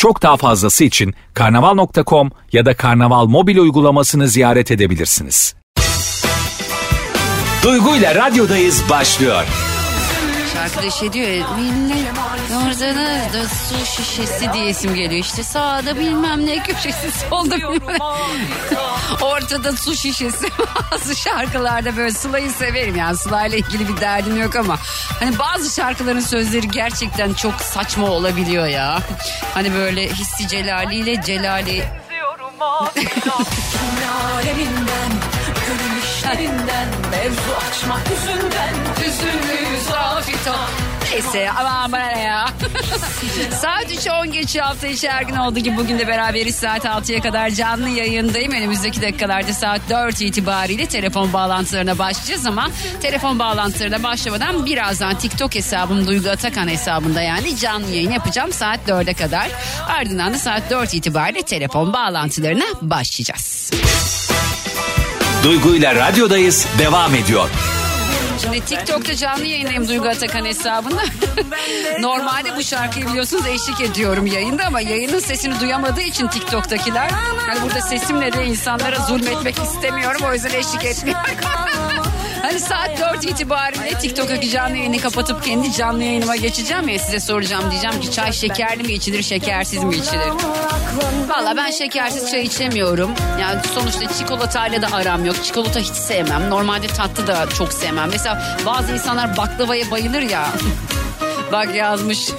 Çok daha fazlası için karnaval.com ya da karnaval mobil uygulamasını ziyaret edebilirsiniz. Duygu ile radyodayız başlıyor. Şarkıda şey diyor ya, millet orada da su şişesi diyesim geliyor. İşte sağda bilmem ne köşesi solda bilmem ne. Ortada su şişesi. Bazı şarkılarda böyle Sıla'yı severim yani Sıla'yla ilgili bir derdim yok ama hani bazı şarkıların sözleri gerçekten çok saçma olabiliyor ya. Hani böyle hissi celali Aleminden, gönül işlerinden, mevzu açmak yüzünden, Üzümlü zafita. Neyse aman bana ya. saat 3'e 10 geçiyor hafta içi her gün olduğu gibi bugün de beraberiz saat 6'ya kadar canlı yayındayım. Önümüzdeki dakikalarda saat 4 itibariyle telefon bağlantılarına başlayacağız ama telefon bağlantılarına başlamadan birazdan TikTok hesabım Duygu Atakan hesabında yani canlı yayın yapacağım saat 4'e kadar. Ardından da saat 4 itibariyle telefon bağlantılarına başlayacağız. Duygu ile radyodayız devam ediyor. Şimdi TikTok'ta canlı yayındayım Duygu Atakan hesabında. Normalde bu şarkıyı biliyorsunuz eşlik ediyorum yayında ama yayının sesini duyamadığı için TikTok'takiler. Hani burada sesimle de insanlara zulmetmek istemiyorum o yüzden eşlik etmiyorum. Hani saat 4 itibariyle TikTok'taki canlı yayını kapatıp kendi canlı yayınıma geçeceğim ya size soracağım diyeceğim ki çay şekerli mi içilir şekersiz mi içilir? Valla ben şekersiz çay içemiyorum. Yani sonuçta çikolatayla da aram yok. Çikolata hiç sevmem. Normalde tatlı da çok sevmem. Mesela bazı insanlar baklavaya bayılır ya. Bak yazmış.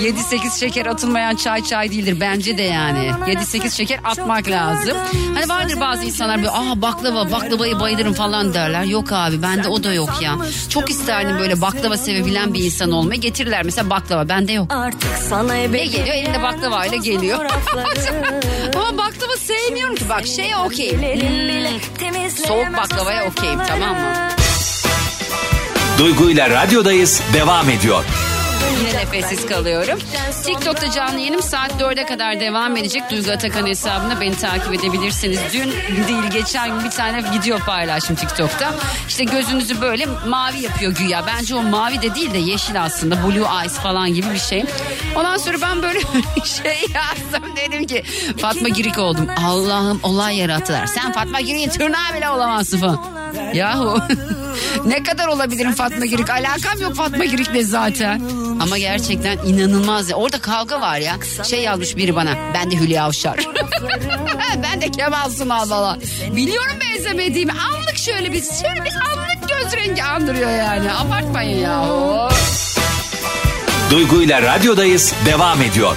7-8 şeker atılmayan çay çay değildir bence de yani. 7-8 şeker atmak lazım. Hani vardır bazı insanlar böyle aa baklava baklavayı bayılırım falan derler. Yok abi bende o da yok ya. Çok isterdim böyle baklava sevebilen bir insan olmayı. Getirirler mesela baklava bende yok. Artık sana Ne ebe geliyor elinde baklavayla geliyor. Ama baklava sevmiyorum ki bak şey okey. Hmm, Soğuk baklavaya okeyim tamam mı? Duygu ile radyodayız devam ediyor. Yine nefessiz kalıyorum. TikTok'ta canlı yayınım saat 4'e kadar devam edecek. Duygu Atakan hesabında beni takip edebilirsiniz. Dün değil geçen gün bir tane video paylaştım TikTok'ta. İşte gözünüzü böyle mavi yapıyor güya. Bence o mavi de değil de yeşil aslında. Blue eyes falan gibi bir şey. Ondan sonra ben böyle şey yazdım dedim ki Fatma Girik oldum. Allah'ım olay yarattılar. Sen Fatma Girik'in tırnağı bile olamazsın falan. Yahu ne kadar olabilirim Fatma Girik? Alakam yok Fatma Girik'le zaten. Ama gerçekten inanılmaz. Orada kavga var ya. Şey yazmış biri bana. Ben de Hülya Avşar. ben de Kemal Sunal falan. Biliyorum benzemediğimi. Anlık şöyle bir şöyle bir anlık göz rengi andırıyor yani. Abartmayın ya. Duygu ile radyodayız devam ediyor.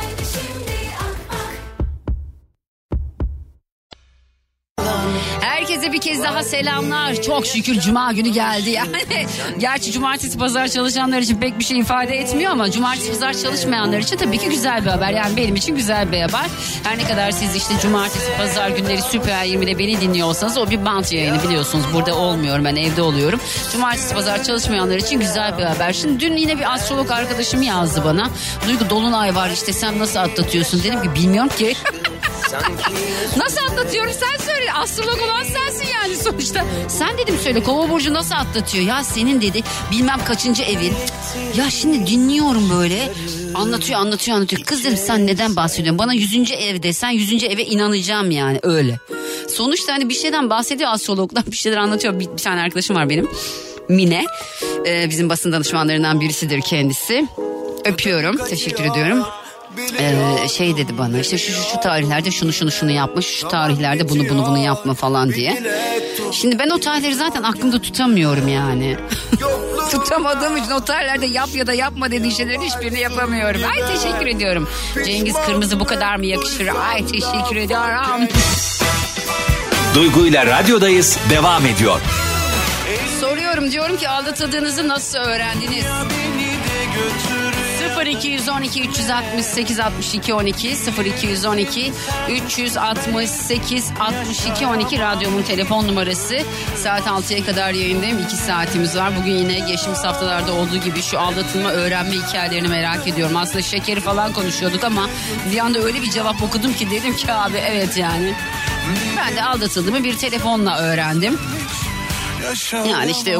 kez daha selamlar. Çok şükür cuma günü geldi yani. Gerçi cumartesi pazar çalışanlar için pek bir şey ifade etmiyor ama cumartesi pazar çalışmayanlar için tabii ki güzel bir haber. Yani benim için güzel bir haber. Her ne kadar siz işte cumartesi pazar günleri Süper 20'de beni dinliyorsanız o bir bant yayını biliyorsunuz. Burada olmuyorum ben evde oluyorum. Cumartesi pazar çalışmayanlar için güzel bir haber. Şimdi dün yine bir astrolog arkadaşım yazdı bana. Duygu Dolunay var işte sen nasıl atlatıyorsun dedim ki bilmiyorum ki. Nasıl atlatıyorum sen söyle. Astrolog olan sensin yani sonuçta. Sen dedim söyle kova burcu nasıl atlatıyor? Ya senin dedi bilmem kaçıncı evin. Ya şimdi dinliyorum böyle. Anlatıyor anlatıyor anlatıyor. Kız dedim sen neden bahsediyorsun? Bana yüzüncü ev desen yüzüncü eve inanacağım yani öyle. Sonuçta hani bir şeyden bahsediyor astrologdan bir şeyler anlatıyor. Bir, bir tane arkadaşım var benim. Mine. Ee, bizim basın danışmanlarından birisidir kendisi. Öpüyorum. Teşekkür ediyorum. Ee, şey dedi bana işte şu, şu şu tarihlerde şunu şunu şunu yapma şu tarihlerde bunu bunu bunu yapma falan diye. Şimdi ben o tarihleri zaten aklımda tutamıyorum yani. Tutamadığım için o tarihlerde yap ya da yapma dediğin şeylerin hiçbirini yapamıyorum. Ay teşekkür ediyorum. Cengiz Kırmızı bu kadar mı yakışır? Ay teşekkür ediyorum. Duygu ile radyodayız devam ediyor. Soruyorum diyorum ki aldatıldığınızı nasıl öğrendiniz? 0212 368 62 12 0212 368 62 12 radyomun telefon numarası. Saat 6'ya kadar yayındayım. 2 saatimiz var. Bugün yine geçtiğimiz haftalarda olduğu gibi şu aldatılma öğrenme hikayelerini merak ediyorum. Aslında şekeri falan konuşuyorduk ama bir anda öyle bir cevap okudum ki dedim ki abi evet yani. Ben de aldatıldığımı bir telefonla öğrendim. Yani işte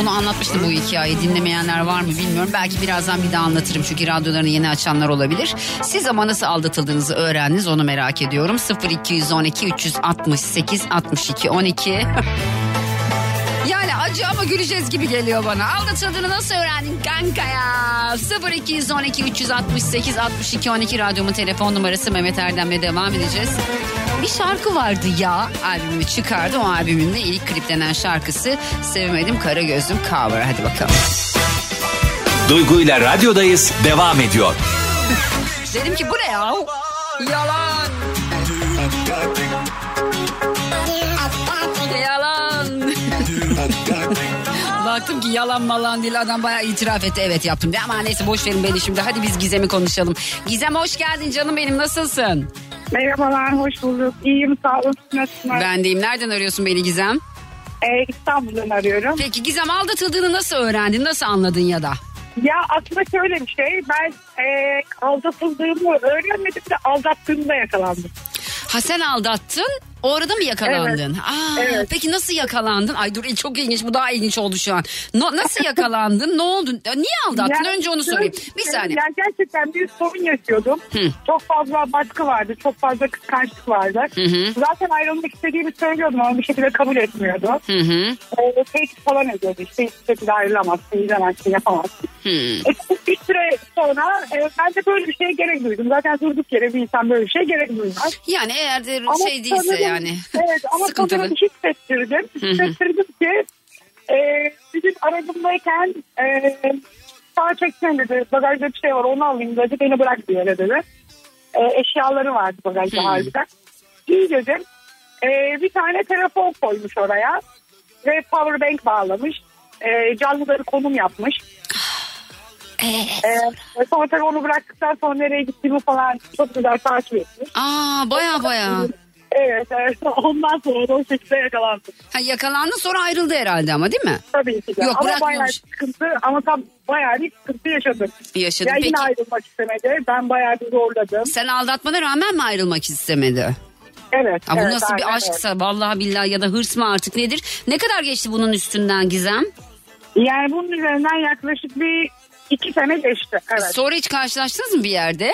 bunu anlatmıştım bu hikayeyi dinlemeyenler var mı bilmiyorum. Belki birazdan bir daha anlatırım çünkü radyolarını yeni açanlar olabilir. Siz ama nasıl aldatıldığınızı öğrendiniz onu merak ediyorum. 0212 368 62 12 Yani acı ama güleceğiz gibi geliyor bana. Aldatıldığını nasıl öğrendin kanka ya? 0212 368 62 12 radyomun telefon numarası Mehmet Erdem'le devam edeceğiz. Bir şarkı vardı ya albümü çıkardı. O albümün de ilk kliplenen şarkısı Sevmedim Kara Gözlüm Cover. Hadi bakalım. Duygu ile radyodayız devam ediyor. Dedim ki bu ne ya? Yalan. Baktım ki yalan malan değil adam bayağı itiraf etti. Evet yaptım diye ama neyse boş verin beni şimdi. Hadi biz Gizem'i konuşalım. Gizem hoş geldin canım benim nasılsın? Merhabalar, hoş bulduk. İyiyim, sağ olun. Nasılsınız? Ben deyim. Nereden arıyorsun beni Gizem? Ee, İstanbul'dan arıyorum. Peki Gizem aldatıldığını nasıl öğrendin? Nasıl anladın ya da? Ya aslında şöyle bir şey, ben e, aldatıldığımı öğrenmedim de aldattığımda yakalandım. Ha sen aldattın orada mı yakalandın? Aa, Evet. Peki nasıl yakalandın? Ay dur çok ilginç bu daha ilginç oldu şu an. No, nasıl yakalandın? ne oldu? Niye aldattın? Ya, Önce onu sorayım. Bir saniye. Ya gerçekten bir sorun yaşıyordum. Hı. Çok fazla baskı vardı, çok fazla kıskançlık vardı. hı. Zaten ayrılmak istediğimi söylüyordum ama bir şekilde kabul etmiyordu. Hı hı. Ee, tehdit falan ediyordu işte hiçbir şekilde ayrılamazsın, gidemezsin, yapamazsın. Hı. E, bir süre sonra e, ben de böyle bir şeye gerek duydum. Zaten durduk yere bir insan böyle bir şeye gerek duymaz. Yani eğer de Ama şey değilse sanırım- yani. Evet ama Sıkıntılı. sanırım hissettirdim. Hissettirdim ki e, bir gün aracımdayken e, sağa çeksen dedi. Bagajda bir şey var onu alayım dedi. Beni bırak bir yere dedi. E, eşyaları vardı bagajda Hmm. harbiden. İyi dedim. E, bir tane telefon koymuş oraya. Ve power bank bağlamış. E, canlıları konum yapmış. E, sonra tabii onu bıraktıktan sonra nereye gittiğimi falan çok güzel takip etmiş. Aa baya baya. Evet, evet. Ondan sonra da o şekilde yakalandım. Ha, yakalandın sonra ayrıldı herhalde ama değil mi? Tabii ki de. Yok, ama bayağı bırakmamış. sıkıntı ama tam bayağı bir sıkıntı yaşadım. Yaşadın. Ya Peki yine ayrılmak istemedi. Ben bayağı bir zorladım. sen aldatmana rağmen mi ayrılmak istemedi? Evet. Ha, bu evet, nasıl aynen bir aşksa vallahi billahi ya da hırs mı artık nedir? Ne kadar geçti bunun üstünden Gizem? Yani bunun üzerinden yaklaşık bir iki sene geçti. Evet. Sonra hiç karşılaştınız mı bir yerde?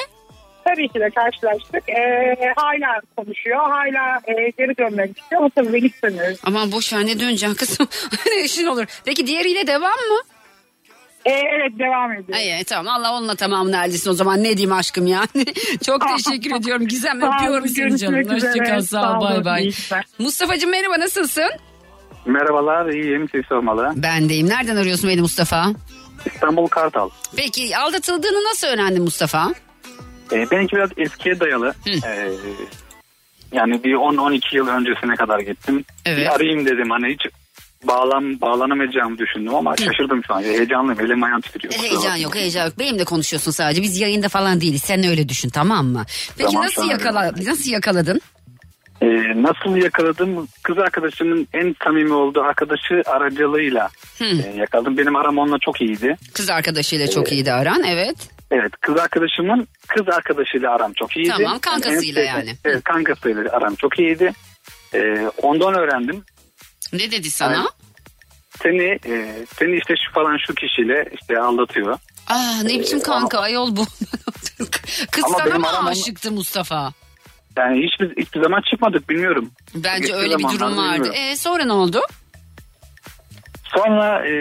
tabii ki de karşılaştık. Ee, hala konuşuyor. Hala e, geri dönmek istiyor ama tabii ben istemiyorum. Aman boş ver ne döneceksin kızım. ne işin olur. Peki diğeriyle devam mı? Ee, evet devam ediyor. Ay, tamam Allah onunla tamamını halletsin o zaman ne diyeyim aşkım yani. Çok teşekkür ediyorum Gizem öpüyorum seni canım. Hoşçakal sağ ol bay bay. Mustafa'cığım merhaba nasılsın? Merhabalar, iyiyim. Siz sormalı. Ben deyim. Nereden arıyorsun beni Mustafa? İstanbul Kartal. Peki aldatıldığını nasıl öğrendin Mustafa? Ee, benimki biraz eskiye dayalı. Ee, yani bir 10-12 yıl öncesine kadar gittim. Evet. Bir arayayım dedim. Hani hiç bağlan bağlanamayacağımı düşündüm ama şaşırdım şu an. Heyecanlıyım. Elim ayağım titriyor. Heyecan yok heyecan yok. Benimle konuşuyorsun sadece. Biz yayında falan değiliz. Sen öyle düşün tamam mı? Peki Tamam, nasıl yakala nasıl yakaladın? Ee, nasıl yakaladım? Kız arkadaşımın en samimi olduğu arkadaşı aracılığıyla e, yakaladım. Benim aram onunla çok iyiydi. Kız arkadaşıyla çok iyiydi aran evet. Evet kız arkadaşımın kız arkadaşıyla aram çok iyiydi. Tamam, kankasıyla en- yani. Evet kankasıyla aram çok iyiydi. Ee, ondan öğrendim. Ne dedi sana? Evet. Seni e, seni işte şu falan şu kişiyle işte aldatıyor. Ah, ne biçim kanka ayol bu. Kız Ama sana mı aram onunla- aşıktı Mustafa? Yani hiçbir, hiçbir zaman çıkmadık bilmiyorum. Bence Geçti öyle bir durum vardı. bilmiyorum. E sonra ne oldu? Sonra e,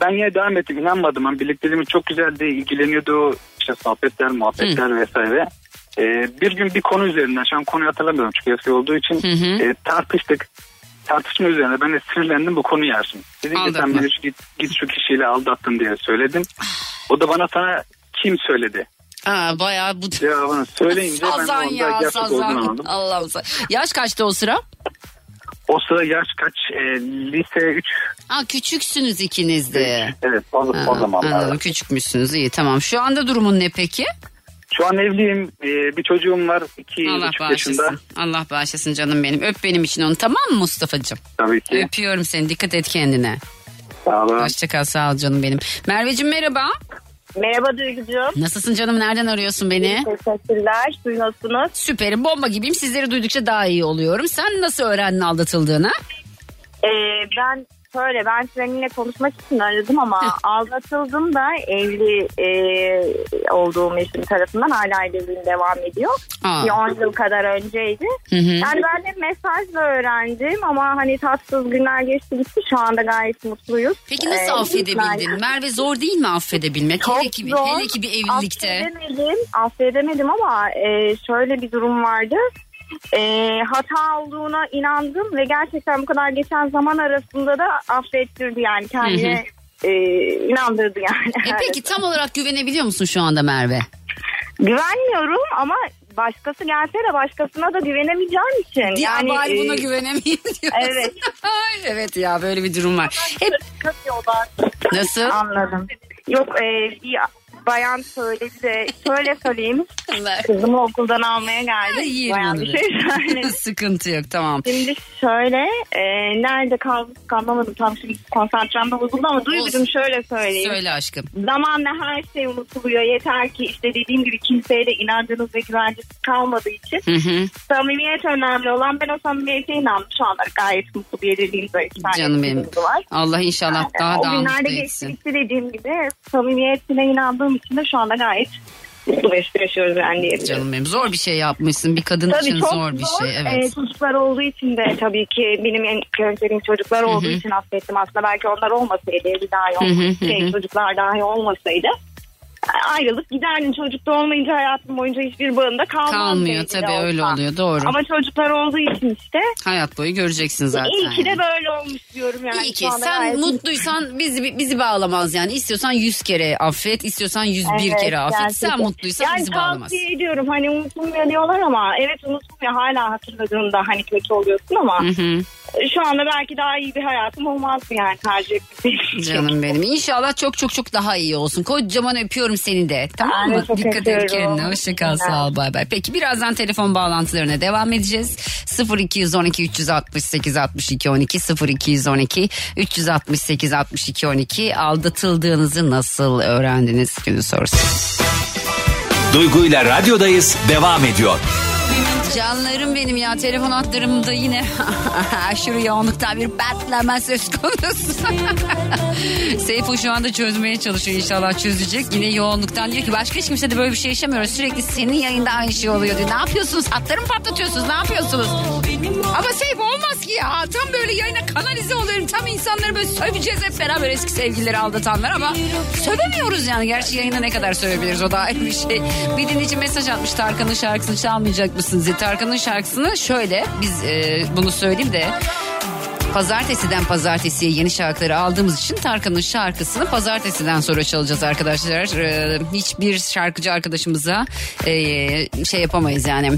ben yine devam ettim inanmadım. Ben birlikteliğimiz çok güzeldi. ilgileniyordu. İşte sohbetler, muhabbetler vesaire. E, bir gün bir konu üzerinden şu an konuyu hatırlamıyorum çünkü eski olduğu için Hı hı. e, tartıştık. tartışma üzerine ben de sinirlendim bu konuyu açtım. Dedim ki sen beni şu, git, git şu kişiyle aldattın diye söyledim. O da bana sana kim söyledi? Aa, bayağı bu... Cevabını söyleyince ben de Sazan onda ya gerçek olduğunu sazan. anladım. Allah'ım sa- Yaş kaçtı o sıra? O sıra yaş kaç? E, lise 3. Aa, küçüksünüz ikiniz de. Evet o, o Ha, zamanlar. anladım küçükmüşsünüz iyi tamam. Şu anda durumun ne peki? Şu an evliyim. E, bir çocuğum var. 2 Allah buçuk yaşında. bağışlasın. Allah bağışlasın canım benim. Öp benim için onu tamam mı Mustafa'cığım? Tabii ki. Öpüyorum seni dikkat et kendine. Sağ olun. Hoşçakal sağ ol canım benim. Merveciğim merhaba. Merhaba Duygucuğum. Nasılsın canım nereden arıyorsun beni? Teşekkürler. Siz nasılsınız? Süperim bomba gibiyim sizleri duydukça daha iyi oluyorum. Sen nasıl öğrendin aldatıldığını? Ee, ben şöyle ben seninle konuşmak için aradım ama aldatıldım da evli e, olduğum eşim tarafından hala evliliğim devam ediyor. Aa. Bir 10 yıl kadar önceydi. Hı hı. Yani ben de mesajla öğrendim ama hani tatsız günler geçti gitti. Şu anda gayet mutluyuz. Peki nasıl Ee, affedebildin? yani- Merve zor değil mi affedebilmek? Çok hele, ki, zor. hele ki bir evlilikte. Affedemedim, affedemedim ama e, şöyle bir durum vardı. E, hata olduğuna inandım ve gerçekten bu kadar geçen zaman arasında da affettirdi yani kendine e, inandırdı yani. E peki tam olarak güvenebiliyor musun şu anda Merve? Güvenmiyorum ama başkası gelse de başkasına da güvenemeyeceğim için. Ya yani bari buna e, güvenemeyeyim diyorsun. Evet. Evet ya böyle bir durum var. Hep nasıl? Anladım. Yok e, bir bayan söyledi de şöyle söyleyeyim. Kızımı okuldan almaya geldim. Onu bir şey söyledi. Sıkıntı yok tamam. Şimdi şöyle e, nerede kaldım anlamadım tam şimdi konsantremde bozuldu ama duygucum şöyle söyleyeyim. Söyle aşkım. Zamanla her şey unutuluyor. Yeter ki işte dediğim gibi kimseye de inancınız ve güvenciniz kalmadığı için Hı hı. samimiyet önemli olan ben o samimiyete inandım. Şu anda gayet mutlu bir tane Canım benim. kızımız var. Allah inşallah daha o da günlerde mutlu etsin. gitti dediğim gibi samimiyetine inandığım için de şu anda gayet mutlu mesut yaşıyoruz yani diyebilirim. Canım benim zor bir şey yapmışsın. Bir kadın Tabii için çok zor bir şey. Evet. Ee, çocuklar olduğu için de tabii ki benim en önceliğim çocuklar olduğu için affettim. Aslında belki onlar olmasaydı, hı, olmasaydı, hı şey, çocuklar dahi olmasaydı ayrılıp giderdin. Çocuk da olmayınca hayatım boyunca hiçbir bağında kalmaz. Kalmıyor tabii öyle olsa. oluyor doğru. Ama çocuklar olduğu için işte Hayat boyu göreceksin zaten. iyi ki de yani. böyle olmuş diyorum yani. İyi ki sen gayet mutluysan bizi bizi bağlamaz yani. İstiyorsan yüz kere affet, istiyorsan yüz bir Evet, kere affet. Sen gerçekten. mutluysan yani bizi bağlamaz. tavsiye ediyorum hani unutulmuyor diyorlar ama evet unutulmuyor hala hatırladığında hani kötü oluyorsun ama Hı hı. Şu anda belki daha iyi bir hayatım olmazdı yani tercih için. Canım benim. İnşallah çok çok çok daha iyi olsun. Kocaman öpüyorum seni de. Tamam mı? Dikkat et kendine. Hoşça kal. Sağ ol. Bay bay. Peki birazdan telefon bağlantılarına devam edeceğiz. 0212 368 62 12 0212 368 62 12 aldatıldığınızı nasıl öğrendiniz günü sorusu. Duygu ile radyodayız devam ediyor. Canlarım benim ya telefon hatlarımda yine aşırı yoğunluktan bir patlama söz konusu. Seyfo şu anda çözmeye çalışıyor inşallah çözecek. Yine yoğunluktan diyor ki başka hiç kimse de böyle bir şey yaşamıyoruz. Sürekli senin yayında aynı şey oluyor diyor. Ne yapıyorsunuz? Hatları patlatıyorsunuz? Ne yapıyorsunuz? Ama Seyfo olmaz ki ya. Tam böyle yayına kanalize oluyorum. Tam insanları böyle söveceğiz hep beraber eski sevgilileri aldatanlar ama sövemiyoruz yani. Gerçi yayında ne kadar sövebiliriz o da ayrı bir şey. Bir dinleyici mesaj atmış Tarkan'ın şarkısını çalmayacak mısınız diye. Tarkan'ın şarkısını şöyle biz e, bunu söyleyeyim de Pazartesiden pazartesiye yeni şarkıları aldığımız için Tarkan'ın şarkısını pazartesiden sonra çalacağız arkadaşlar. Ee, hiçbir şarkıcı arkadaşımıza e, şey yapamayız yani.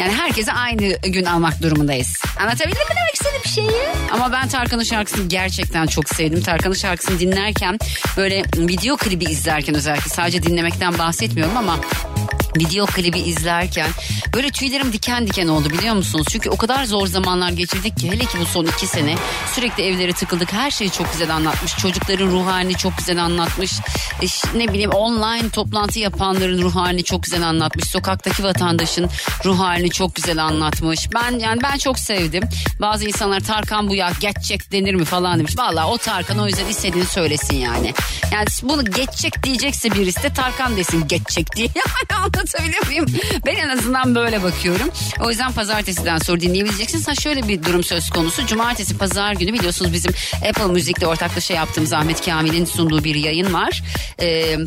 Yani herkese aynı gün almak durumundayız. Anlatabildim mi demek istediğim şeyi? Ama ben Tarkan'ın şarkısını gerçekten çok sevdim. Tarkan'ın şarkısını dinlerken böyle video klibi izlerken özellikle sadece dinlemekten bahsetmiyorum ama video klibi izlerken böyle tüylerim diken diken oldu biliyor musunuz? Çünkü o kadar zor zamanlar geçirdik ki hele ki bu son iki sene sürekli evlere tıkıldık. Her şeyi çok güzel anlatmış. Çocukların ruh halini çok güzel anlatmış. E, ş- ne bileyim online toplantı yapanların ruh halini çok güzel anlatmış. Sokaktaki vatandaşın ruh halini çok güzel anlatmış. Ben yani ben çok sevdim. Bazı insanlar Tarkan bu ya geçecek denir mi falan demiş. Valla o Tarkan o yüzden istediğini söylesin yani. Yani bunu geçecek diyecekse birisi de Tarkan desin geçecek diye. Yani anlatabiliyor muyum? Ben en azından böyle bakıyorum. O yüzden pazartesiden sonra dinleyebileceksiniz. Ha şöyle bir durum söz konusu. Cumartesi pazar günü biliyorsunuz bizim Apple Müzik'te ortaklaşa yaptığımız Ahmet Kamil'in sunduğu bir yayın var.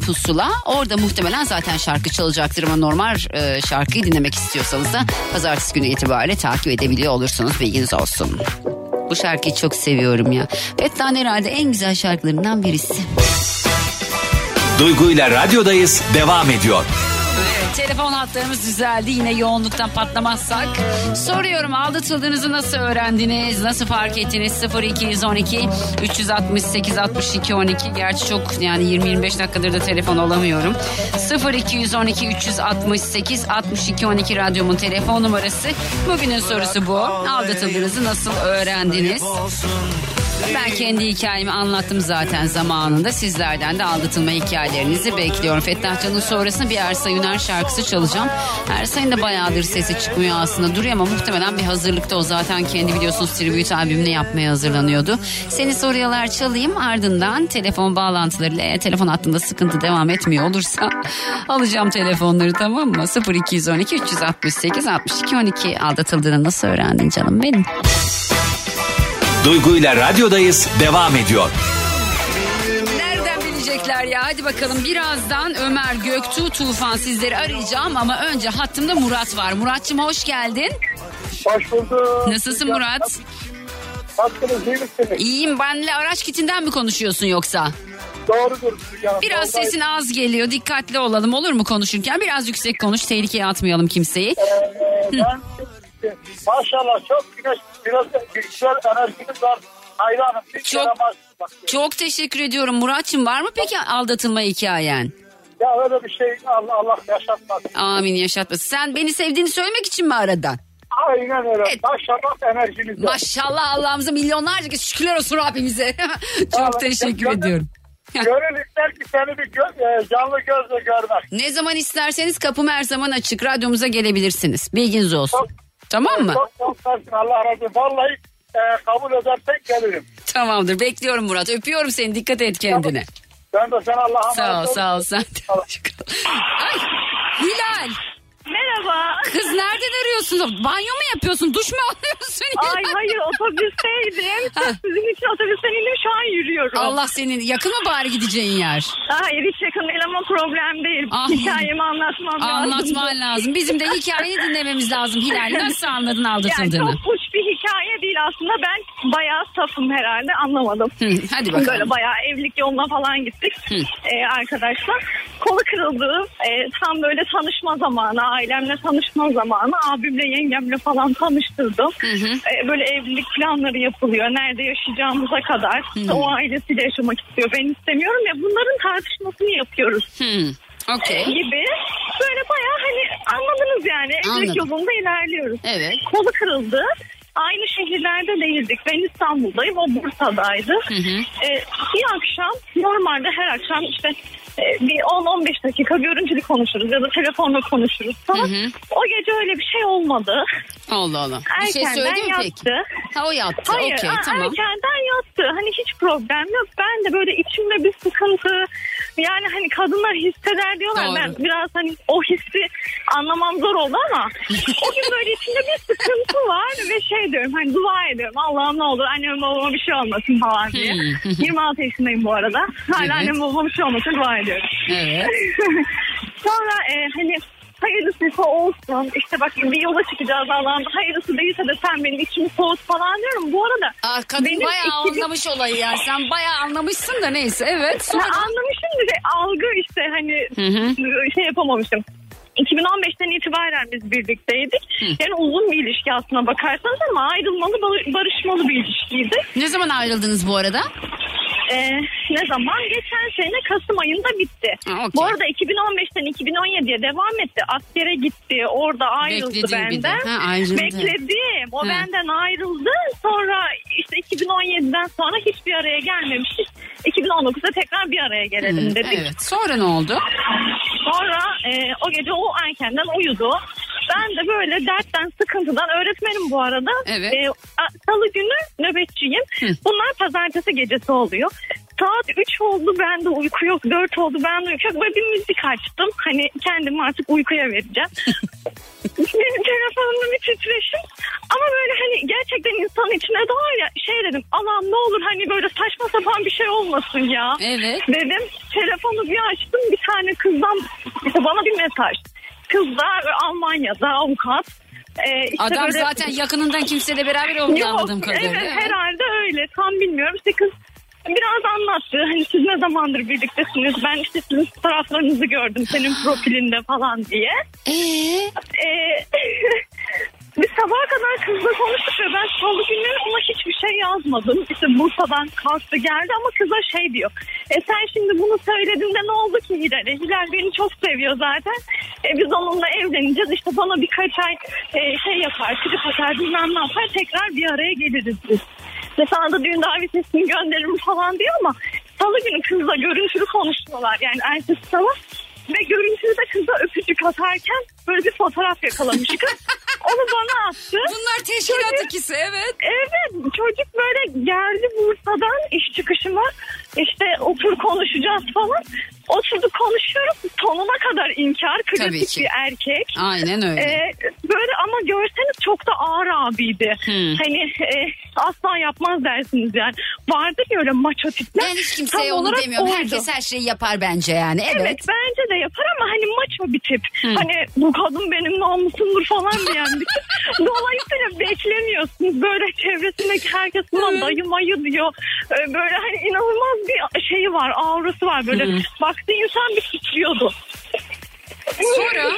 Pusula. Orada muhtemelen zaten şarkı çalacaktır ama normal e, şarkıyı dinlemek istiyorsanız da pazartesi günü itibariyle takip edebiliyor olursunuz. Bilginiz olsun. Bu şarkıyı çok seviyorum ya. Fettah'ın herhalde en güzel şarkılarından birisi. Duygu ile radyodayız devam ediyor. Telefon hatlarımız düzeldi. Yine yoğunluktan patlamazsak. Soruyorum aldatıldığınızı nasıl öğrendiniz? Nasıl fark ettiniz? 0212 368 62 12. Gerçi çok yani 20-25 dakikadır da telefon alamıyorum. 0212 368 62 12 radyomun telefon numarası. Bugünün sorusu bu. Aldatıldığınızı nasıl öğrendiniz? Ben kendi hikayemi anlattım zaten zamanında. Sizlerden de aldatılma hikayelerinizi bekliyorum. Fettah Can'ın sonrasında bir Ersa Üner şarkısı çalacağım. Ersay'ın da bayağıdır sesi çıkmıyor aslında. Duruyor ama muhtemelen bir hazırlıkta o zaten kendi biliyorsunuz tribute albümünü yapmaya hazırlanıyordu. Seni soruyorlar çalayım ardından telefon bağlantılarıyla eğer telefon hattında sıkıntı devam etmiyor olursa alacağım telefonları tamam mı? 0212 368 62 12 aldatıldığını nasıl öğrendin canım benim? Duygu ile radyodayız devam ediyor. Nereden bilecekler ya? Hadi bakalım birazdan Ömer Göktuğ Tufan sizleri arayacağım ama önce hattımda Murat var. Muratçım hoş geldin. Hoş bulduk. Nasılsın Murat? Nasılsınız iyi misiniz? İyiyim benle araç kitinden mi konuşuyorsun yoksa? Doğrudur. Ya, Biraz sesin az geliyor dikkatli olalım olur mu konuşurken? Biraz yüksek konuş tehlikeye atmayalım kimseyi. Ben maşallah çok güneş biraz güzel enerjiniz var. Hayranım. Bir Çok- Çok teşekkür ediyorum Muratçım var mı peki aldatılma hikayen? Ya öyle bir şey Allah Allah yaşatmasın. Amin yaşatmasın. Sen beni sevdiğini söylemek için mi aradın? Aynen öyle. Evet. Maşallah enerjiniz var. Maşallah Allah'ımıza milyonlarca kez şükürler olsun Rabbimize. Çok Evet, teşekkür gönül- ediyorum. Gönül ister ki seni bir gö- e, canlı gözle görmek. Ne zaman isterseniz kapım her zaman açık. Radyomuza gelebilirsiniz. Bilginiz olsun. Çok- Tamam mı? Çok çok Allah razı olsun. Vallahi e, kabul edersek gelirim. Tamamdır. Bekliyorum Murat. Öpüyorum seni. Dikkat et kendine. Ben de sen Allah'a Sağ ol, sağ ol. Sen de. Ay, Hilal. Merhaba. Kız nereden arıyorsun? Banyo mu yapıyorsun? Duş mu alıyorsun? Ay hayır otobüsteydim. Ha. Sizin için otobüsten indim şu an yürüyorum. Allah senin yakın mı bari gideceğin yer? Hayır hiç yakın değil ama problem değil. Ah. Hikayemi anlatmam lazım. Anlatman lazım. Bizim de hikayeni dinlememiz lazım. Hilal nasıl anladın Yani aldatıldığını? çok uç değil aslında. Ben bayağı safım herhalde anlamadım. Hı, hadi bakalım. Böyle bayağı evlilik yoluna falan gittik Hı. ee, arkadaşlar. Kolu kırıldı. Ee, tam böyle tanışma zamanı, ailemle tanışma zamanı. Abimle yengemle falan tanıştırdım. Ee, böyle evlilik planları yapılıyor. Nerede yaşayacağımıza kadar. O ailesiyle yaşamak istiyor. Ben istemiyorum ya bunların tartışmasını yapıyoruz Hı, Okey. gibi. Böyle bayağı hani anladınız yani. Evlilik Anladım. yolunda ilerliyoruz Evet. kolu kırıldı. Aynı şehirlerde değildik. Ben İstanbul'dayım, o Bursa'daydı. Ee, bir akşam, normalde her akşam işte bir 10-15 dakika görüntülü konuşuruz ya da telefonla konuşuruz falan. O gece öyle bir şey olmadı. Allah Allah. Bir şey Erkenden söyledi mi peki? yattı. Ha o yattı. Hayır, Okey a- tamam. erkenden yattı. Hani hiç problem yok. Ben de böyle içimde bir sıkıntı. Yani hani kadınlar hisseder diyorlar. Doğru. Ben biraz hani o hissi anlamam zor oldu ama o gün böyle içimde bir sıkıntı var ve şey diyorum hani dua ediyorum. Allah'ım ne olur anneme babama bir şey olmasın falan diye. Hmm. 26 yaşındayım bu arada. Hala Evet. anneme babama bir şey olmasın dua ediyorum. Evet. Sonra e, hani hayırlısı olsun. İşte bak bir yola çıkacağız Allah'ım. Hayırlısı değilse de sen benim içimi soğut falan diyorum. Bu arada Aa, kadın benim bayağı anlamış olayı yani. Sen bayağı anlamışsın da neyse. Evet. Sonra... anlamışım bir de algı işte hani hı. şey yapamamışım. 2015'ten itibaren biz birlikteydik. Yani uzun bir ilişki aslına bakarsanız ama ayrılmalı bar- barışmalı bir ilişkiydi. Ne zaman ayrıldınız bu arada? Ee, ne zaman? Geçen sene Kasım ayında bitti. Ha, okey. Bu arada 2015'ten 2017'ye devam etti. Askere gitti. Orada ayrıldı de. benden. Ha, ayrıldı. Bekledim. O Ha. benden ayrıldı. Sonra işte 2017'den sonra hiçbir araya gelmemiştik. 2019'da tekrar bir araya gelelim Hı, dedik. Evet. Sonra ne oldu? Sonra e, o gece o erkenden uyudu. Ben de böyle dertten, sıkıntıdan öğretmenim bu arada. Evet. E, a- Salı günü nöbetçiyim. Bunlar pazartesi gecesi oluyor. Saat 3 oldu bende uyku yok. 4 oldu bende uyku yok. Böyle bir müzik açtım. Hani kendimi artık uykuya vereceğim. Benim telefonumda bir titreşim. Ama böyle hani gerçekten insanın içine doğar ya şey dedim. Allah'ım ne olur hani böyle saçma sapan bir şey olmasın ya. Evet. Dedim telefonu bir açtım bir tane kızdan işte bana bir mesaj. Kız da Almanya'da avukat. e, işte Adam böyle- zaten yakınından kimseyle beraber olduğunu anladığım kadarıyla. Evet, Evet. herhalde öyle. Tam bilmiyorum. İşte kız biraz anlattı. Hani siz ne zamandır birliktesiniz? Ben işte sizin fotoğraflarınızı gördüm senin profilinde falan diye. Ee? Ee, biz sabaha kadar kızla konuştuk ve ben salı günleri ona hiçbir şey yazmadım. İşte Bursa'dan kalktı geldi ama kıza şey diyor. E sen şimdi bunu söylediğinde ne oldu ki Hilal'e? Hilal beni çok seviyor zaten. E biz onunla evleneceğiz. İşte bana birkaç ay e, şey yapar, trip atar bilmem ne yapar. Tekrar bir araya geliriz biz. Ve sana da düğün davetiyesini gönderirim falan diyor ama salı günü kızla görüntülü konuştular. Yani ertesi sabah ve görüntülü de kıza öpücük atarken böyle bir fotoğraf yakalamış kız. Onu bana attı. Bunlar teşkilat ikisi evet. Evet çocuk böyle geldi Bursa'dan iş çıkışıma işte otur konuşacağız falan. Oturduk konuşuyoruz sonuna kadar inkar klasik bir erkek. Aynen öyle. Ee, böyle ama görseniz çok da ağır abiydi. Hmm. Hani e, asla yapmaz dersiniz yani. Vardır ya öyle maço tipler. ben hiç kimseye Tam onu demiyorum. oydu. Herkes her şeyi yapar bence yani. Evet. Evet bence de yapar ama hani maço bir tip. Hmm. Hani bu kadın benim namusumdur falan diyen bir tip. Dolayısıyla beklemiyorsunuz. Böyle çevresindeki herkes buna dayı mayı diyor. Ee, Böyle hani inanılmaz bir şeyi var, aurası var. Böyle baktı insan bir titriyordu. Sonra?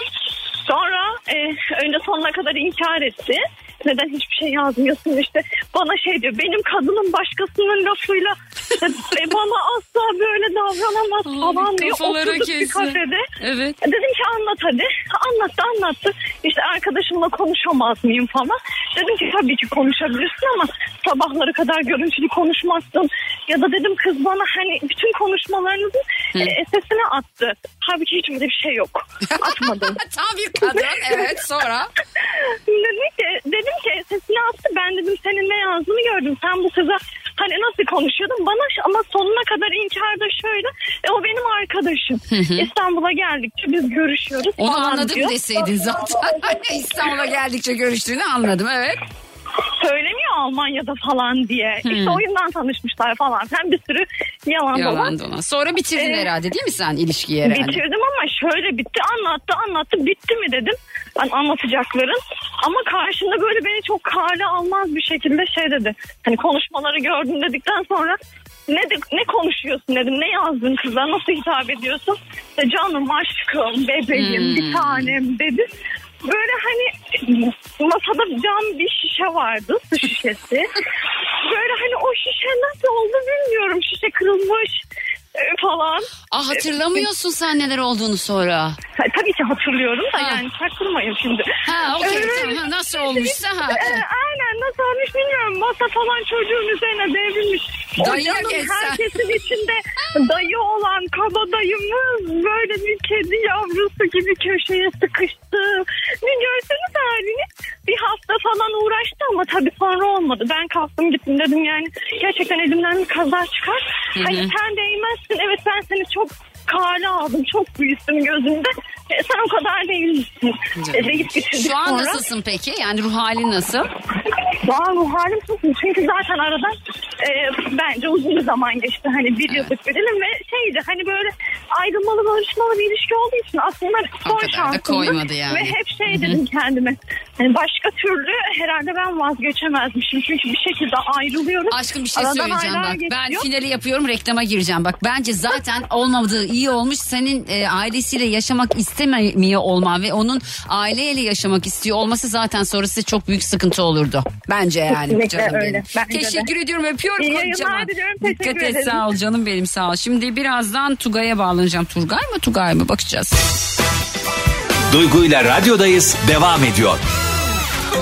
Sonra e, önce sonuna kadar inkar etti. Neden hiçbir şey yazmıyorsun işte bana şey diyor benim kadının başkasının lafıyla e, bana asla böyle davranamaz falan diyor. Oturduk bir kesin. kafede. Evet. Dedim ki anlat hadi. Anlattı anlattı. İşte arkadaşımla konuşamaz mıyım falan. Dedim ki tabii ki konuşabilirsin ama sabahları kadar görüntülü konuşmazsın. Ya da dedim kız bana hani bütün konuşmalarınızın e, sesine attı. Halbuki hiç öyle bir şey yok. Atmadım. Tam bir kadın evet sonra. dedim ki, dedim ki sesini attı. Ben dedim senin ne yazdığını gördüm. Sen bu kıza hani nasıl konuşuyordun? Bana ama sonuna kadar inkarda şöyle. E, o benim arkadaşım. İstanbul'a geldikçe biz görüşüyoruz Onu falan anladım diyor. deseydin zaten. İstanbul'a geldikçe görüştüğünü anladım evet. Söylemiyor Almanya'da falan diye. İşte oyundan tanışmışlar falan. Hem bir sürü yalan, dolan. Yalan dolan. Sonra bitirdin Ee, herhalde değil mi sen ilişkiyi herhalde? Bitirdim ama şöyle bitti anlattı anlattı bitti mi dedim. Ben anlatacakların ama karşında böyle beni çok kale almaz bir şekilde şey dedi. Hani konuşmaları gördüm dedikten sonra ne de, ne konuşuyorsun dedim. Ne yazdın kıza nasıl hitap ediyorsun? İşte canım aşkım bebeğim bir tanem dedi. Böyle hani masada cam bir şişe vardı su şişesi. Böyle hani o şişe nasıl oldu bilmiyorum. Şişe kırılmış falan. Ah hatırlamıyorsun sen neler olduğunu sonra. Ha, tabii ki hatırlıyorum da Ha. yani çaktırmayın şimdi. Ha okey Evet. tamam nasıl olmuşsa ha. Evet. aynen nasıl olmuş bilmiyorum. Masa falan çocuğun üzerine devrilmiş. Dayıya geçsen. herkesin içinde dayı olan kaba dayımız böyle bir kedi yavrusu gibi köşeye sıkıştı. Bir görseniz halini. Bir hafta falan uğraştı ama tabii sonra olmadı. Ben kalktım gittim dedim yani gerçekten elimden bir kaza çıkar. Hani sen değmezsin. Evet ben seni çok kale aldım. Çok büyüttüm gözümde. E, sen o kadar değilsin. E, deyip bitirdik Şu an sonra. nasılsın peki? Yani ruh halin nasıl? Daha ruh halim çok iyi. Çünkü zaten aradan e, bence uzun bir zaman geçti. Hani bir yıllık bir dilim ve şeydi hani böyle ayrılmalı barışmalı bir ilişki olduğu için aslında son kadar da şansımdı. koymadı yani. Ve hep şey dedim kendime. Hani başka türlü herhalde ben vazgeçemezmişim. Çünkü bir şekilde ayrılıyoruz. Aşkım bir şey Aradan söyleyeceğim bak. Ben geçiyor. finali yapıyorum reklama gireceğim. Bak bence zaten olmadığı iyi olmuş. Senin e, ailesiyle yaşamak istemiyor olman ve onun aileyle yaşamak istiyor olması zaten sonrası çok büyük sıkıntı olurdu. Bence yani Kesinlikle canım öyle. benim. Bence de. Teşekkür ediyorum öpüyorum İyi yayınlar diliyorum, teşekkür Dikkat et ederim. sağ ol canım benim sağ ol. Şimdi birazdan Tugay'a bağlanacağım. Turgay mı Tugay mı bakacağız. Duygu ile radyodayız devam ediyor.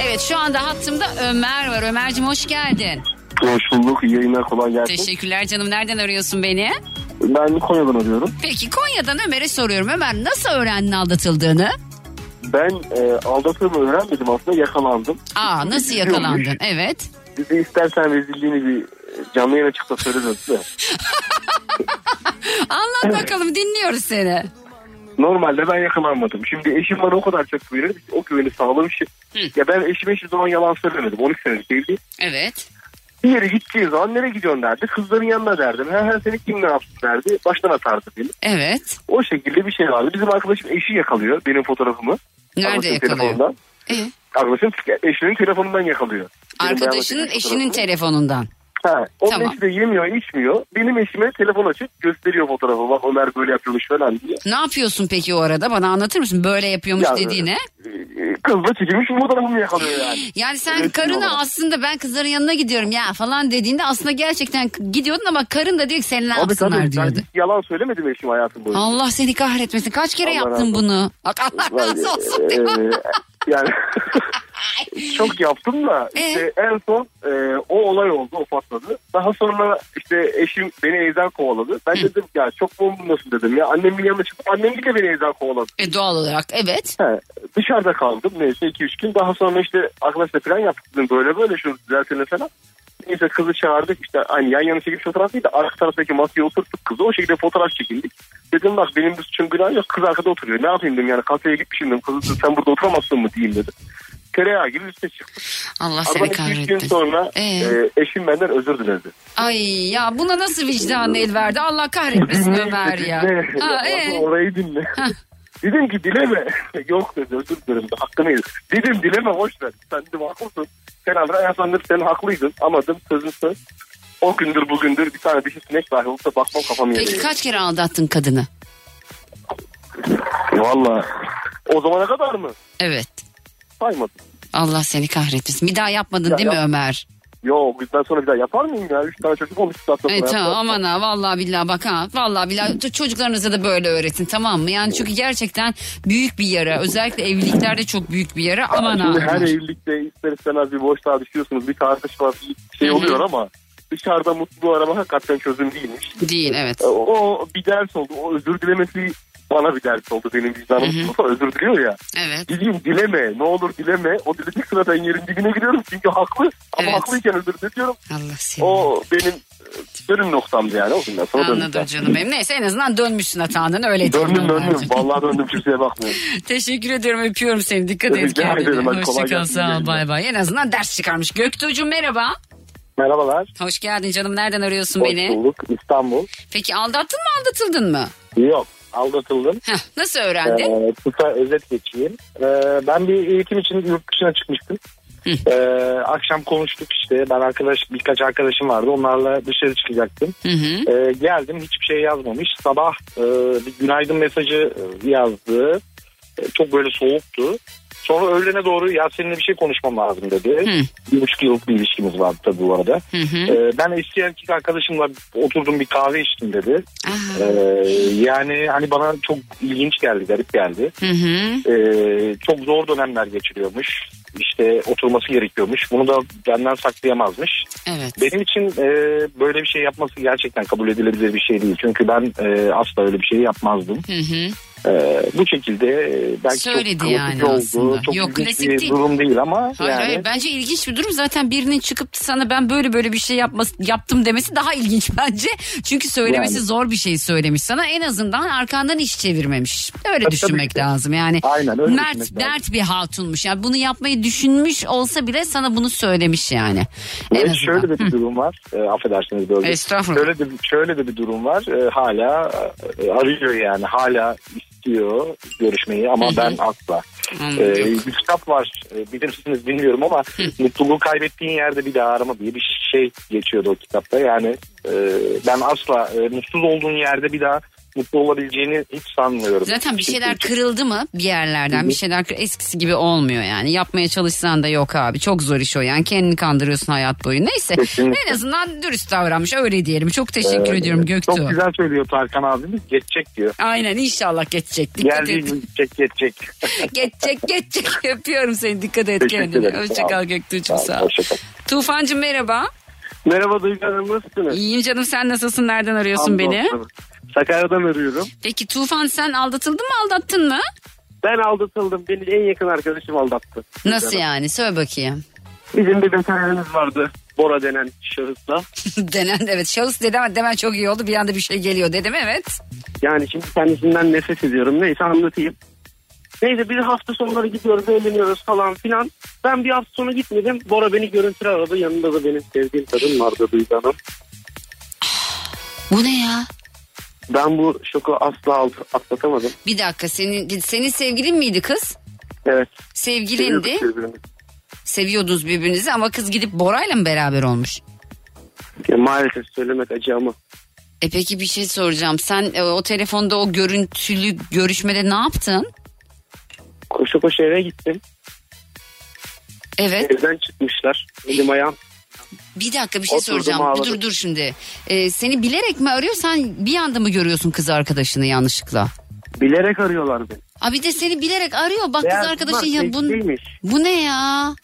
Evet şu anda hattımda Ömer var. Ömer'cim hoş geldin. Hoş bulduk. İyi yayınlar kolay gelsin. Teşekkürler canım. Nereden arıyorsun beni? Ben Konya'dan arıyorum. Peki Konya'dan Ömer'e soruyorum. Ömer nasıl öğrendin aldatıldığını? Ben e, aldattığımı öğrenmedim aslında yakalandım. Aa nasıl yakalandın? Evet. Bize istersen rezilliğini bir canlı yayına çıkıp da söyle. Anlat bakalım dinliyoruz seni. Normalde ben yakalanmadım. Şimdi eşim bana o kadar çok güvenir. O güveni sağlamışım. Ya ben eşime hiçbir zaman yalan söylemedim. 12 senelik evliyim. Evet. Bir yere gideceği zaman nereye gidiyorsun derdi. Kızların yanına derdim. Ha, ha seni kim ne yapsın derdi. Baştan atardı beni. Evet. O şekilde bir şey vardı. Bizim arkadaşım eşi yakalıyor benim fotoğrafımı. Nerede yakalıyor? telefondan. Arkadaşım eşinin telefonundan yakalıyor. Benim Arkadaşının eşinin telefonundan. Ha, onun Tamam. eşi de yemiyor içmiyor. Benim eşime telefon açıp gösteriyor fotoğrafı. Bak Ömer böyle yapıyormuş falan diye. Ne yapıyorsun peki o arada? Bana anlatır mısın? Böyle yapıyormuş Ya, dediğine. Ee, Kız da çekilmiş fotoğrafımı yakalıyor yani. Yani sen Resmi karına olarak. aslında ben kızların yanına gidiyorum ya falan dediğinde aslında gerçekten gidiyordun ama karın da diyor ki seni ne Abi yapsınlar tabii ben diyordu. hiç yalan söylemedim eşim hayatım boyunca. Allah seni kahretmesin. Kaç kere Allah yaptın olsun. bunu? Allah razı olsun. Ee, yani çok yaptım da Ee? işte en son e, o olay oldu o patladı. Daha sonra işte eşim beni evden kovaladı. Ben dedim ya çok bombundasın dedim ya. Annemin yanına çıktım. Annem de beni evden kovaladı. E, doğal olarak evet. He, dışarıda kaldım neyse 2-3 gün. Daha sonra işte arkadaşla falan yaptık dedim böyle böyle şunu düzeltelim falan. Neyse kızı çağırdık işte aynı yan yana çekip fotoğraf değil de arka taraftaki masaya oturttuk kızı o şekilde fotoğraf çekildik. Dedim bak benim bir suçum günah yok kız arkada oturuyor ne yapayım dedim yani kafeye gitmişim dedim kızı sen burada oturamazsın mı diyeyim dedim. Tereyağı gibi üste çıktım. Allah seni 2-3 gün kahretsin. sonra Ee? e, eşim benden özür diledi. Ay ya buna nasıl vicdanın el verdi? Allah kahretmesin Ömer ya. Dinle. Ha, ee? Orayı dinle. Dedim ki dileme. Yok dedi özür dilerim de hakkını yedim. Dedim dileme boş ver. Sen dedim haklısın. Sen Andra Yasandır sen haklıydın. Ama dedim sözün söz. O gündür bugündür bir tane dişi sinek dahi olsa bakmam kafamı Peki yedi. kaç kere aldattın kadını? Valla. O zamana kadar mı? Evet. Saymadım. Allah seni kahretmesin. Bir daha yapmadın Ya, değil mi yap- Ömer? Yok bizden sonra bir daha yapar mıyım ya? Üç tane çocuk olmuş. E tamam aman ha vallahi billahi bak ha vallahi billahi çocuklarınıza da böyle öğretin tamam mı? Yani çünkü gerçekten büyük bir yara özellikle evliliklerde çok büyük bir yara aman ha. Şimdi her evlilikte ister istemez bir boşluğa düşüyorsunuz. Bir tartış var bir şey oluyor ama dışarıda mutluluğu arama hakikaten çözüm değilmiş. Değil evet. O bir ders oldu. O özür dilemesi bana bir ders oldu. Benim vicdanım tutulsa özür diliyor ya. Evet. Gideyim dileme. Ne olur dileme. O dilecek sıra ben yerin dibine giriyorum. Çünkü haklı. Ama Evet. haklıyken özür diliyorum. Allah seni. O benim e, dönüm noktamdı yani. O günden sonra Anladım döndüm. canım benim. Neyse en azından dönmüşsün hatandan öyle diyeyim Döndüm döndüm. Vallahi döndüm kimseye bakmıyorum. Teşekkür ediyorum öpüyorum seni dikkat et Rica kendine. hadi kolay Hoşçakal sağ ol bay bay. En azından ders çıkarmış. Göktuğ'cum merhaba. Merhabalar. Hoş geldin canım nereden arıyorsun Hoş beni? bulduk. İstanbul. Peki aldattın mı aldatıldın mı? Yok. Aldatıldım. Heh, nasıl öğrendin? Ee, kısa özet geçeyim. Ee, ben bir eğitim için yurt dışına çıkmıştım. Ee, akşam konuştuk işte. Ben arkadaş birkaç arkadaşım vardı. Onlarla dışarı çıkacaktım. Hı hı. Ee, geldim hiçbir şey yazmamış. Sabah e, bir günaydın mesajı e, yazdı. E, çok böyle soğuktu. Sonra öğlene doğru ya seninle bir şey konuşmam lazım dedi. Hı. Bir buçuk yıllık bir ilişkimiz vardı tabii bu arada. Hı hı. Ee, ben eski erkek arkadaşımla oturdum bir kahve içtim dedi. Aha. Ee, yani hani bana çok ilginç geldi, garip geldi. Hı hı. Ee, çok zor dönemler geçiriyormuş. İşte oturması gerekiyormuş. Bunu da benden saklayamazmış. Evet. Benim için e, böyle bir şey yapması gerçekten kabul edilebilir bir şey değil. Çünkü ben e, asla öyle bir şey yapmazdım. Hı hı. E, bu şekilde e, belki Söyledi çok yani oldu. aslında. Çok Yok, klasik bir değil. durum değil ama Hayır yani hayır bence ilginç bir durum. Zaten birinin çıkıp sana ben böyle böyle bir şey yapması, yaptım demesi daha ilginç bence. Çünkü söylemesi Yani. zor bir şey söylemiş sana. En azından arkandan iş çevirmemiş. Öyle Tabii, düşünmek tabii lazım. Yani Aynen, öyle mert, lazım. dert bir hatunmuş. Yani bunu yapmayı düşünmüş olsa bile sana bunu söylemiş yani. En Evet, azından. şöyle de bir durum var. E, affedersiniz böyle. Estağfurullah. Şöyle de, şöyle de bir durum var. E, hala e, arıyor yani. Hala istiyor görüşmeyi ama ben asla. Anladım. E, bir kitap var. E, bilir misiniz bilmiyorum ama mutluluğu kaybettiğin yerde bir daha arama diye bir şey geçiyordu o kitapta. Yani e, ben asla e, mutsuz olduğun yerde bir daha mutlu olabileceğini hiç sanmıyorum. Zaten bir şeyler kırıldı mı bir yerlerden bir şeyler eskisi gibi olmuyor yani. Yapmaya çalışsan da yok abi. Çok zor iş o yani. Kendini kandırıyorsun hayat boyu. Neyse Kesinlikle. en azından dürüst davranmış öyle diyelim. Çok teşekkür e, ediyorum Göktuğ. Çok güzel söylüyor Tarkan abimiz. Geçecek diyor. Aynen inşallah geçecek. Dikkat Geldiği gün geçecek geçecek. geçecek geçecek. Öpüyorum seni dikkat et Teşekkür kendine. ederim. Hoşça Sağ kal ol. Göktuğ'cum sağ ol. Hoşçakal. Merhaba. Merhaba Duygu Hanım nasılsınız? İyiyim canım sen nasılsın? Nereden arıyorsun beni? Sakarya'dan arıyorum. Peki Tufan sen aldatıldın mı aldattın mı? Ben aldatıldım. Beni en yakın arkadaşım aldattı. Nasıl Hanım. yani? Söyle bakayım. Bizim bir veterinerimiz vardı. Bora denen şahısla. Denen evet şahıs dedim demen çok iyi oldu bir anda bir şey geliyor dedim evet. Yani şimdi kendisinden nefret ediyorum. Neyse anlatayım. Neyse bir hafta sonları gidiyoruz eğleniyoruz falan filan. Ben bir hafta sonu gitmedim. Bora beni görüntülü aradı. Yanında da benim sevdiğim kadın vardı Duygu Hanım. Bu ne ya? Ben bu şoku asla alt- atlatamadım. Bir dakika senin senin sevgilin miydi kız? Evet. Sevgilindi. Seviyorduk birbirini. Seviyordunuz birbirinizi ama kız gidip Bora'yla mı beraber olmuş? Ya maalesef söylemek acı ama. E peki bir şey soracağım. Sen e, o telefonda o görüntülü görüşmede ne yaptın? Koşa koşa eve gittim. Evet. Evden çıkmışlar. Elim ayağım. Bir dakika bir şey Oturdum, soracağım. ağladım. Dur dur şimdi. E, seni bilerek mi arıyor sen bir anda mı görüyorsun kız arkadaşını yanlışlıkla? Bilerek arıyorlar beni. Abi de seni bilerek arıyor. Bak Beyaz kız arkadaşın ya bu, bu ne ya?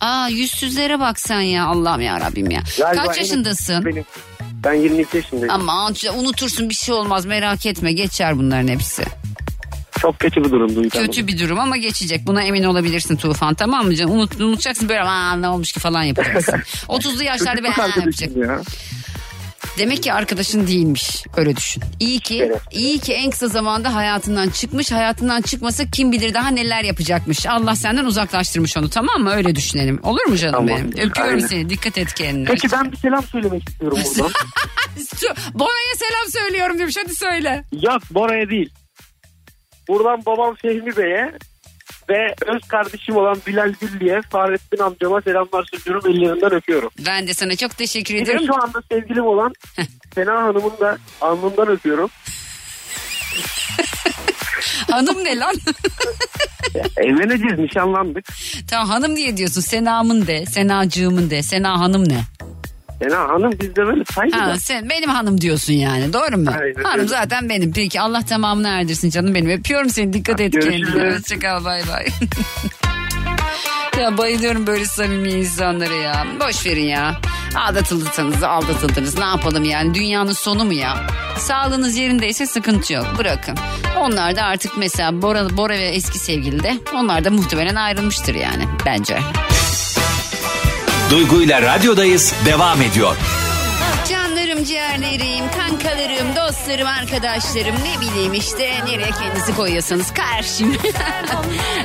Aa yüzsüzlere bak sen ya Allah'ım ya Rabbim ya. Galiba Kaç yaşındasın? Benim. Ben 22 yaşındayım. Aman unutursun bir şey olmaz merak etme geçer bunların hepsi. Çok kötü bir durum Duygu. Kötü bir durum ama geçecek. Buna emin olabilirsin Tufan tamam mı canım? Unut, unutacaksın böyle aa ne olmuş ki falan yapacaksın. 30'lu yaşlarda aa yapacak. ya. Demek ki arkadaşın değilmiş. Öyle düşün. İyi ki Evet. iyi ki en kısa zamanda hayatından çıkmış. Hayatından çıkmasa kim bilir daha neler yapacakmış. Allah senden uzaklaştırmış onu tamam mı? Öyle düşünelim. Olur mu canım Tamam. benim? Öpüyorum Aynen. seni. Dikkat et kendine. Peki ben bir selam söylemek istiyorum buradan. Bora'ya selam söylüyorum demiş. Hadi söyle. Yok Bora'ya değil. Buradan babam Fehmi Bey'e ve öz kardeşim olan Bilal Güllü'ye Fahrettin amcama selamlar sunuyorum ellerinden öpüyorum. Ben de sana çok teşekkür Bir de ediyorum. şu anda sevgilim olan Sena Hanım'ın da alnından öpüyorum. Hanım ne lan? Evleneceğiz nişanlandık. tamam hanım diye diyorsun. Senamın de. Senacığımın de. Sena hanım ne? Sena Hanım bizde böyle saygıda. Ha, sen benim hanım diyorsun yani doğru mu? Aynen hanım öyle. zaten benim. Peki Allah tamamını erdirsin canım benim. Öpüyorum seni dikkat et Görüşürüz. kendine. Hoşçakal bay bay. ya bayılıyorum böyle samimi insanlara ya. Boş verin ya. Aldatıldınız aldatıldınız ne yapalım yani dünyanın sonu mu ya? Sağlığınız yerindeyse sıkıntı yok bırakın. Onlar da artık mesela Bora, Bora ve eski sevgili de onlar da muhtemelen ayrılmıştır yani bence. Duygu ile radyodayız devam ediyor. Canlarım, ciğerlerim, kankalarım, dostlarım, arkadaşlarım ne bileyim işte nereye kendinizi koyuyorsanız karşım.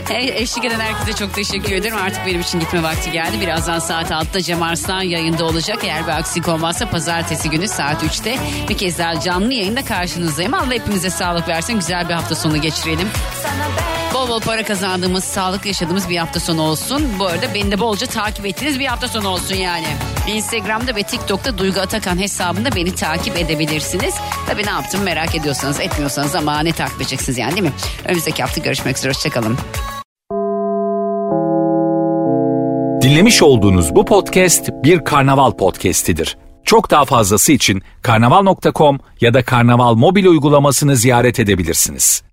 E- Eşlik eden herkese çok teşekkür ederim. Artık benim için gitme vakti geldi. Birazdan saat 6'da Cem Arslan yayında olacak. Eğer bir aksilik olmazsa pazartesi günü saat 3'te bir kez daha canlı yayında karşınızdayım. Allah hepimize sağlık versin. Güzel bir hafta sonu geçirelim. Bol bol para kazandığımız, sağlıklı yaşadığımız bir hafta sonu olsun. Bu arada beni de bolca takip ettiğiniz bir hafta sonu olsun yani. Instagram'da ve TikTok'ta Duygu Atakan hesabında beni takip edebilirsiniz. Tabii ne yaptım merak ediyorsanız etmiyorsanız ama ne takip edeceksiniz yani değil mi? Önümüzdeki hafta görüşmek üzere hoşçakalın. Dinlemiş olduğunuz bu podcast bir karnaval podcastidir. Çok daha fazlası için karnaval.com ya da karnaval mobil uygulamasını ziyaret edebilirsiniz.